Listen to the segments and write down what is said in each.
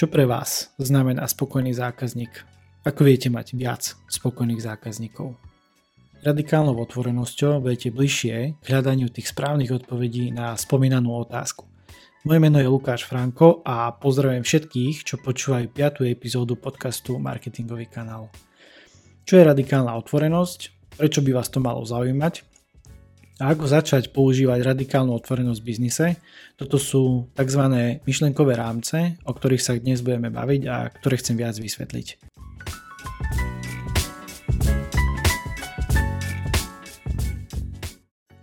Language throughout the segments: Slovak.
Čo pre vás znamená spokojný zákazník? Ako viete mať viac spokojných zákazníkov? Radikálnou otvorenosťou budete bližšie k hľadaniu tých správnych odpovedí na spomínanú otázku. Moje meno je Lukáš Franko a pozdravujem všetkých, čo počúvajú 5. epizódu podcastu Marketingový kanál. Čo je radikálna otvorenosť? Prečo by vás to malo zaujímať? Ako začať používať radikálnu otvorenosť v biznise. Toto sú tzv. myšlenkové rámce, o ktorých sa dnes budeme baviť a ktoré chcem viac vysvetliť.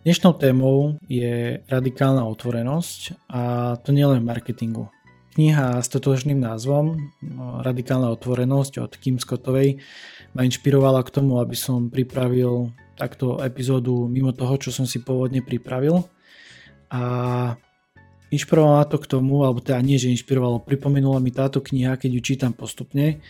Dnešnou témou je radikálna otvorenosť a to nielen v marketingu. Kniha s totožným názvom Radikálna otvorenosť od Kim Scottovej ma inšpirovala k tomu, aby som pripravil takto epizódu mimo toho, čo som si pôvodne pripravil. A inšpirovalo to k tomu, alebo teda nie, že inšpirovalo, pripomenula mi táto kniha, keď ju čítam postupne,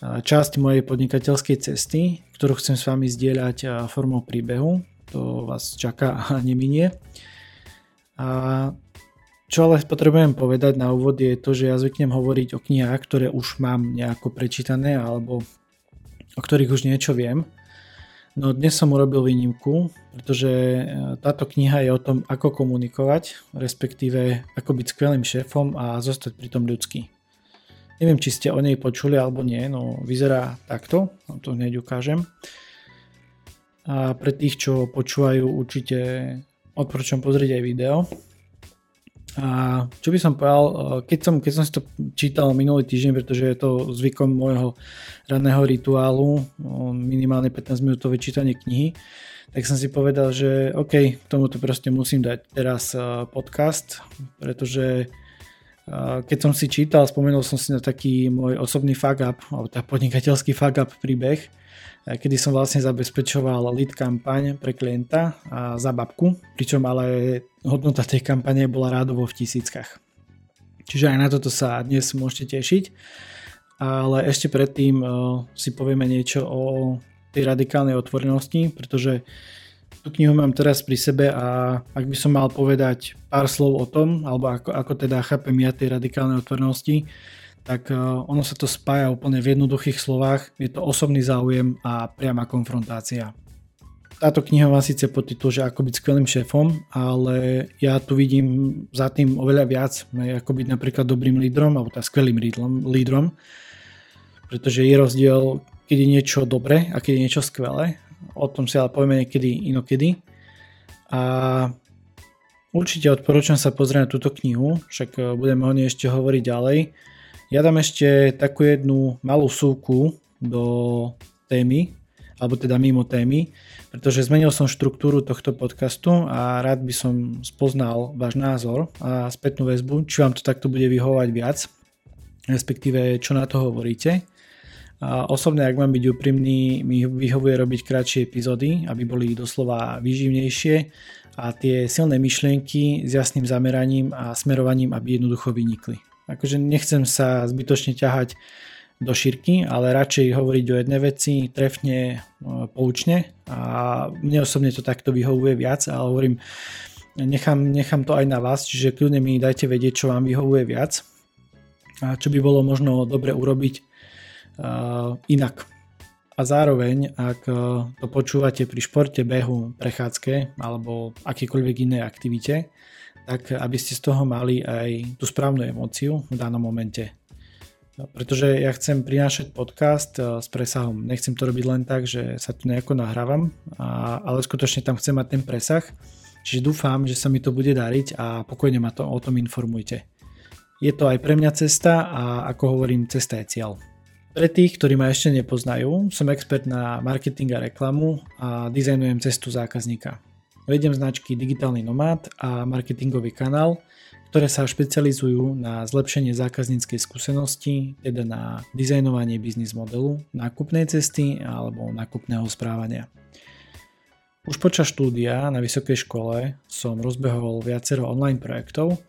časť mojej podnikateľskej cesty, ktorú chcem s vami zdieľať formou príbehu. To vás čaká a neminie. A čo ale potrebujem povedať na úvod je to, že ja zvyknem hovoriť o knihách, ktoré už mám nejako prečítané alebo o ktorých už niečo viem. No dnes som urobil výnimku, pretože e, táto kniha je o tom, ako komunikovať, respektíve ako byť skvelým šéfom a zostať pritom ľudský. Neviem, či ste o nej počuli alebo nie, no vyzerá takto, no to hneď ukážem. A pre tých, čo počúvajú, určite odporúčam pozrieť aj video. A čo by som povedal, e, keď som, keď som si to čítal minulý týždeň, pretože je to zvykom môjho ranného rituálu, minimálne 15 minútové čítanie knihy, tak som si povedal, že OK, k tomuto proste musím dať teraz e, podcast, pretože e, keď som si čítal, spomenul som si na taký môj osobný fuck up, alebo tá podnikateľský fuck up príbeh, kedy som vlastne zabezpečoval lead kampaň pre klienta a za babku, pričom ale hodnota tej kampane bola rádovo v tisíckach. Čiže aj na toto sa dnes môžete tešiť. Ale ešte predtým si povieme niečo o tej radikálnej otvorenosti, pretože tú knihu mám teraz pri sebe a ak by som mal povedať pár slov o tom, alebo ako, ako teda chápem ja tej radikálnej otvorenosti, tak eh, ono sa to spája úplne v jednoduchých slovách. Je to osobný záujem a priama konfrontácia. Táto kniha má síce podtitul, že ako byť skvelým šéfom, ale ja tu vidím za tým oveľa viac, ako byť napríklad dobrým lídrom, alebo tá teda skvelým lídrom, pretože je rozdiel, keď je niečo dobré a keď je niečo skvelé. O tom si ale povieme niekedy inokedy. A určite odporúčam sa pozrieť na túto knihu, však eh, budeme o nej ešte hovoriť ďalej ja dám ešte takú jednu malú súku do témy, alebo teda mimo témy, pretože zmenil som štruktúru tohto podcastu a rád by som spoznal váš názor a spätnú väzbu, či vám to takto bude vyhovať viac, respektíve čo na to hovoríte. Osobne, ak mám byť úprimný, mi vyhovuje robiť kratšie epizódy, aby boli doslova výživnejšie a tie silné myšlienky s jasným zameraním a smerovaním, aby jednoducho vynikli. Akože nechcem sa zbytočne ťahať do šírky, ale radšej hovoriť o jednej veci trefne, e, poučne a mne osobne to takto vyhovuje viac, ale hovorím, nechám, nechám to aj na vás, čiže kľudne mi dajte vedieť, čo vám vyhovuje viac a čo by bolo možno dobre urobiť inak. A zároveň, ak e, to počúvate pri športe, behu, prechádzke alebo akýkoľvek inej aktivite, tak aby ste z toho mali aj tú správnu emóciu v danom momente. Pretože ja chcem prinášať podcast eh, s presahom. Nechcem to robiť len tak, že sa tu nejako nahrávam, ale skutočne tam chcem mať ten presah. Čiže dúfam, že sa mi to bude dariť a pokojne ma to o tom informujte. Je to aj pre mňa cesta a ako hovorím, cesta je cieľ. Pre tých, ktorí ma ešte nepoznajú, som expert na marketing a reklamu a dizajnujem cestu zákazníka. Vediem značky Digitálny nomád a marketingový kanál, ktoré sa špecializujú na zlepšenie zákazníckej skúsenosti, teda na dizajnovanie biznis modelu, nákupnej cesty alebo nákupného správania. Už počas štúdia na vysokej škole som rozbehol viacero online projektov,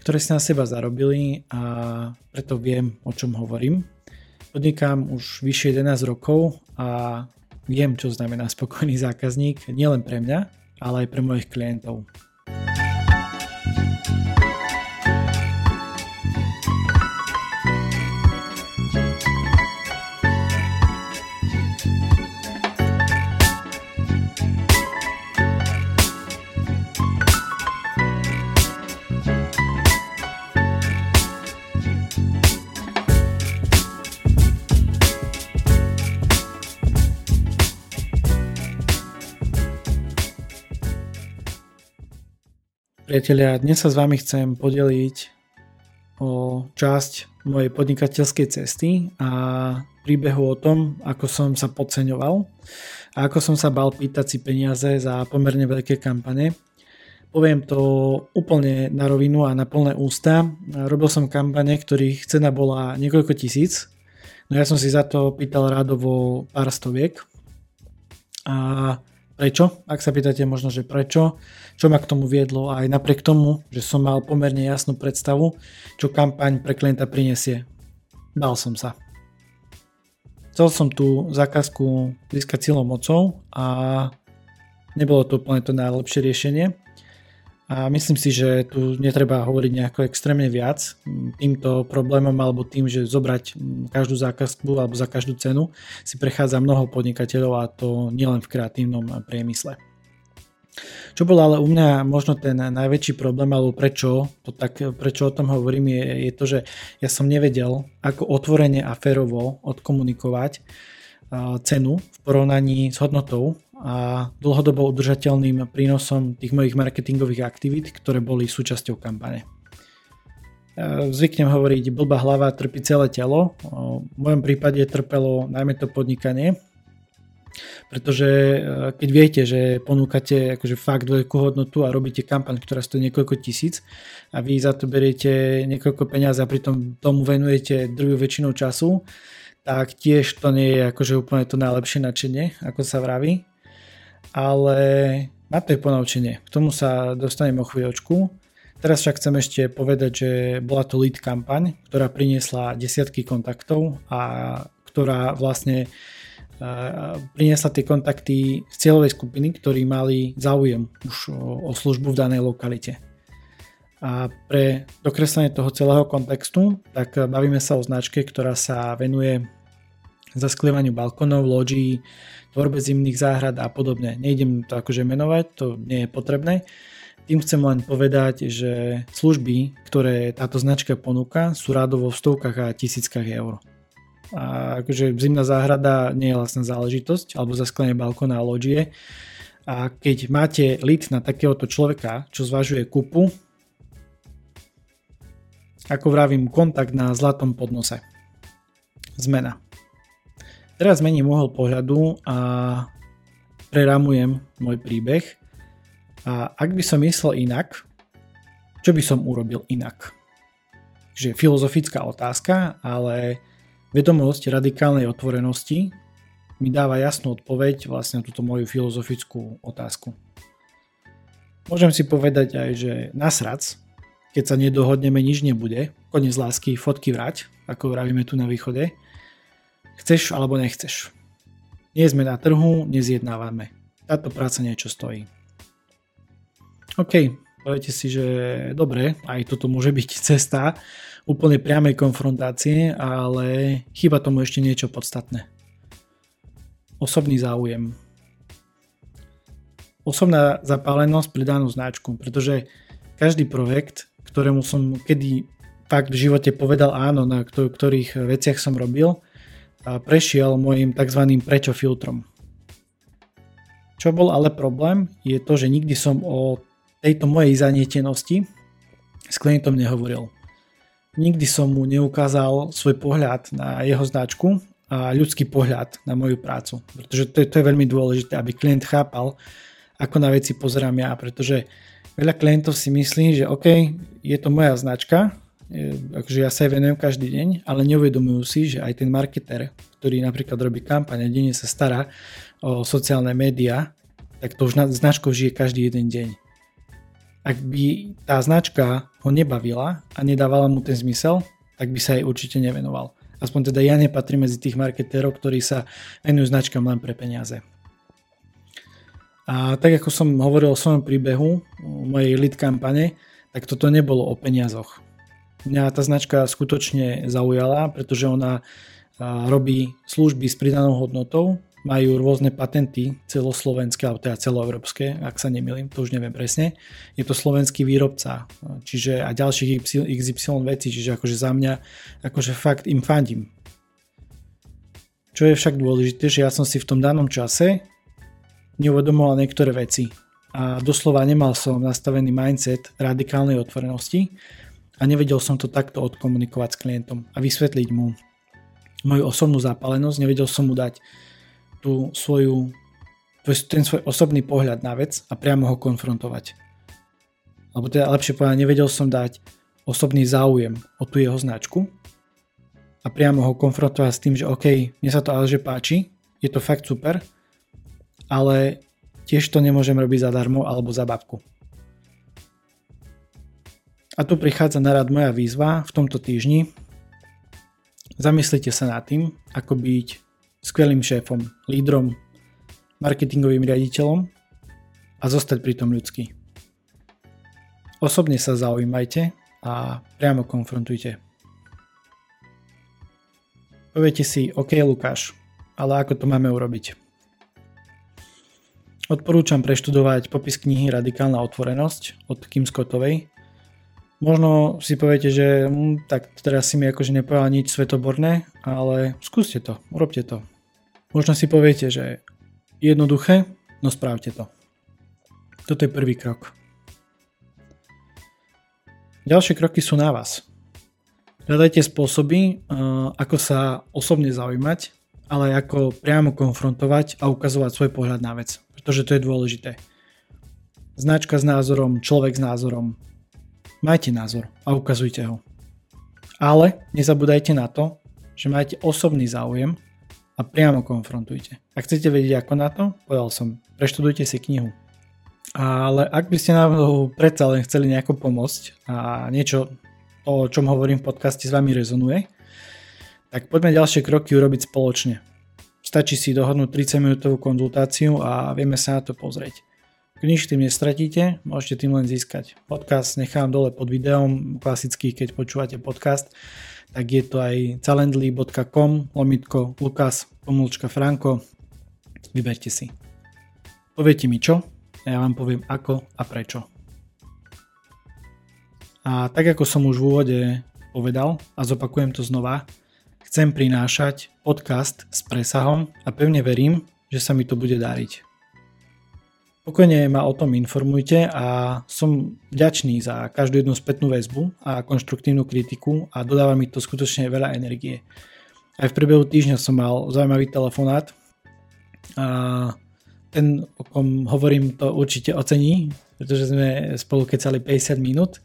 ktoré si na seba zarobili a preto viem, o čom hovorím. Podnikám už vyššie 11 rokov a viem, čo znamená spokojný zákazník, nielen pre mňa, ale aj pre mojich klientov. Priatelia, dnes sa s vami chcem podeliť o časť mojej podnikateľskej cesty a príbehu o tom, ako som sa podceňoval a ako som sa bal pýtať si peniaze za pomerne veľké kampane. Poviem to úplne na rovinu a na plné ústa. Robil som kampane, ktorých cena bola niekoľko tisíc. No ja som si za to pýtal rádovo pár stoviek. A Prečo? Ak sa pýtate možno, že prečo, čo ma k tomu viedlo aj napriek tomu, že som mal pomerne jasnú predstavu, čo kampaň pre klienta prinesie. Bál som sa. Chcel som tú zákazku získať silou mocou a nebolo to úplne to najlepšie riešenie. A myslím si, že tu netreba hovoriť nejako extrémne viac týmto problémom alebo tým, že zobrať každú zákazku alebo za každú cenu si prechádza mnoho podnikateľov a to nielen v kreatívnom priemysle. Čo bol ale u mňa možno ten najväčší problém, alebo prečo, to tak, prečo o tom hovorím, je, je to, že ja som nevedel, ako otvorene a férovo odkomunikovať cenu v porovnaní s hodnotou a dlhodobo udržateľným prínosom tých mojich marketingových aktivít, ktoré boli súčasťou kampane. Zvyknem hovoriť, blbá hlava trpí celé telo. V mojom prípade trpelo najmä to podnikanie, pretože e, keď viete, že ponúkate akože fakt veľkú hodnotu a robíte kampaň, ktorá stojí niekoľko tisíc a vy za to beriete niekoľko peniazí a pritom tomu venujete druhú väčšinu času, tak tiež to nie je akože úplne to najlepšie načenie, ako sa vraví ale na to je ponaučenie. K tomu sa dostanem o chvíľočku. Teraz však chcem ešte povedať, že bola to lead kampaň, ktorá priniesla desiatky kontaktov a ktorá vlastne priniesla tie kontakty z cieľovej skupiny, ktorí mali záujem už o službu v danej lokalite. A pre dokreslenie toho celého kontextu, tak bavíme sa o značke, ktorá sa venuje zasklievaniu balkonov, loďí, tvorbe zimných záhrad a podobne. Nejdem to akože menovať, to nie je potrebné. Tým chcem len povedať, že služby, ktoré táto značka ponúka, sú rádovo v stovkách a tisíckach eur. A akože zimná záhrada nie je vlastná záležitosť, alebo zasklenie balkóna a loďie. A keď máte lead na takéhoto človeka, čo zvažuje kupu, ako vravím, kontakt na zlatom podnose. Zmena. Teraz zmením uhol pohľadu a preramujem môj príbeh. A ak by som myslel inak, čo by som urobil inak? Že filozofická otázka, ale vedomosť radikálnej otvorenosti mi dáva jasnú odpoveď vlastne na túto moju filozofickú otázku. Môžem si povedať aj, že nasrac, keď sa nedohodneme, nič nebude, koniec lásky, fotky vrať, ako vravíme tu na východe, Chceš alebo nechceš. Nie sme na trhu, nezjednávame. Táto práca niečo stojí. OK, poviete si, že dobre, aj toto môže byť cesta úplne priamej konfrontácie, ale chýba tomu ešte niečo podstatné. Osobný záujem. Osobná zapálenosť pre danú značku, pretože každý projekt, ktorému som kedy fakt v živote povedal áno, na ktorých veciach som robil, prešiel môjim tzv. prečo filtrom. Čo bol ale problém, je to, že nikdy som o tejto mojej zanietenosti s klientom nehovoril. Nikdy som mu neukázal svoj pohľad na jeho značku a ľudský pohľad na moju prácu. Pretože to je, to je veľmi dôležité, aby klient chápal, ako na veci pozerám ja. Pretože veľa klientov si myslí, že OK, je to moja značka, akože ja sa aj venujem každý deň, ale neuvedomujú si, že aj ten marketer, ktorý napríklad robí kampaň a denne sa stará o sociálne médiá, tak to už na značkou žije každý jeden deň. Ak by tá značka ho nebavila a nedávala mu ten zmysel, tak by sa jej určite nevenoval. Aspoň teda ja nepatrím medzi tých marketérov, ktorí sa venujú značkám len pre peniaze. A tak ako som hovoril o svojom príbehu, o mojej lead kampane, tak toto nebolo o peniazoch mňa tá značka skutočne zaujala, pretože ona robí služby s pridanou hodnotou, majú rôzne patenty celoslovenské, alebo teda celoeurópske, ak sa nemýlim, to už neviem presne. Je to slovenský výrobca, čiže a ďalších XY vecí, čiže akože za mňa, akože fakt im fandím. Čo je však dôležité, že ja som si v tom danom čase neuvedomoval niektoré veci. a doslova nemal som nastavený mindset radikálnej otvorenosti a nevedel som to takto odkomunikovať s klientom a vysvetliť mu moju osobnú zápalenosť, nevedel som mu dať tú svoju, ten svoj osobný pohľad na vec a priamo ho konfrontovať. Alebo teda lepšie povedať, nevedel som dať osobný záujem o tú jeho značku a priamo ho konfrontovať s tým, že OK, mne sa to ale že páči, je to fakt super, ale tiež to nemôžem robiť zadarmo alebo za babku. A tu prichádza na rad moja výzva v tomto týždni. Zamyslite sa nad tým, ako byť skvelým šéfom, lídrom, marketingovým riaditeľom a zostať pri tom ľudský. Osobne sa zaujímajte a priamo konfrontujte. Poviete si, OK Lukáš, ale ako to máme urobiť? Odporúčam preštudovať popis knihy Radikálna otvorenosť od Kim Scottovej, Možno si poviete, že hm, tak teraz si mi akože nepovedal nič svetoborné, ale skúste to, urobte to. Možno si poviete, že jednoduché, no správte to. Toto je prvý krok. Ďalšie kroky sú na vás. Hľadajte spôsoby, ako sa osobne zaujímať, ale ako priamo konfrontovať a ukazovať svoj pohľad na vec, pretože to je dôležité. Značka s názorom, človek s názorom, Majte názor a ukazujte ho. Ale nezabúdajte na to, že máte osobný záujem a priamo konfrontujte. Ak chcete vedieť ako na to, povedal som, preštudujte si knihu. Ale ak by ste nám predsa len chceli nejako pomôcť a niečo, o čom hovorím v podcaste s vami rezonuje, tak poďme ďalšie kroky urobiť spoločne. Stačí si dohodnúť 30 minútovú konzultáciu a vieme sa na to pozrieť. Keď nič tým nestratíte, môžete tým len získať. Podcast nechám dole pod videom, klasicky keď počúvate podcast, tak je to aj calendly.com lomitko Lukas pomlčka Franko. Vyberte si. Poviete mi čo a ja vám poviem ako a prečo. A tak ako som už v úvode povedal a zopakujem to znova, chcem prinášať podcast s presahom a pevne verím, že sa mi to bude dariť. Pokojne ma o tom informujte a som vďačný za každú jednu spätnú väzbu a konštruktívnu kritiku a dodáva mi to skutočne veľa energie. Aj v priebehu týždňa som mal zaujímavý telefonát a ten, o kom hovorím, to určite ocení, pretože sme spolu kecali 50 minút.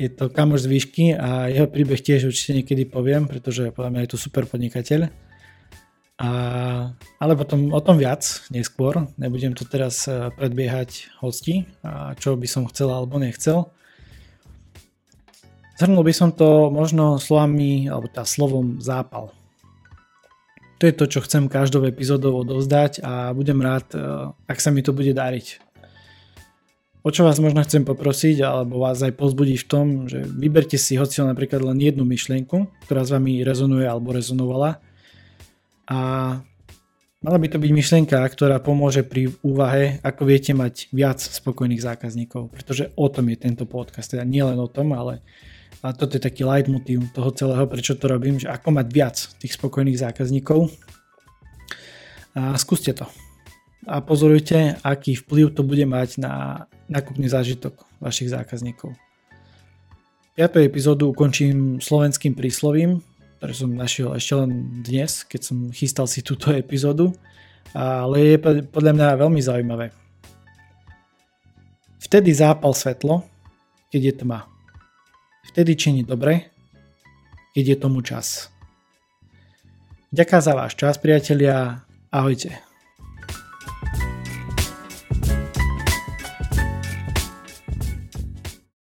Je to kamoš z výšky a jeho príbeh tiež určite niekedy poviem, pretože podľa mňa je to super podnikateľ a, ale potom o tom viac neskôr. Nebudem tu teraz e, predbiehať hosti, čo by som chcel alebo nechcel. Zhrnul by som to možno slovami, alebo tá slovom zápal. To je to, čo chcem každou epizódou odovzdať a budem rád, e, ak sa mi to bude dariť. O čo vás možno chcem poprosiť, alebo vás aj pozbudiť v tom, že vyberte si hoci napríklad len jednu myšlienku, ktorá s vami rezonuje alebo rezonovala a mala by to byť myšlienka, ktorá pomôže pri úvahe, ako viete mať viac spokojných zákazníkov, pretože o tom je tento podcast, teda nie len o tom, ale a toto je taký leitmotiv toho celého, prečo to robím, že ako mať viac tých spokojných zákazníkov. A skúste to. A pozorujte, aký vplyv to bude mať na nákupný zážitok vašich zákazníkov. 5. epizódu ukončím slovenským príslovím, ktoré som našiel ešte len dnes, keď som chystal si túto epizódu, ale je podľa mňa veľmi zaujímavé. Vtedy zápal svetlo, keď je tma. Vtedy činí dobre, keď je tomu čas. Ďakujem za váš čas, priatelia. Ahojte.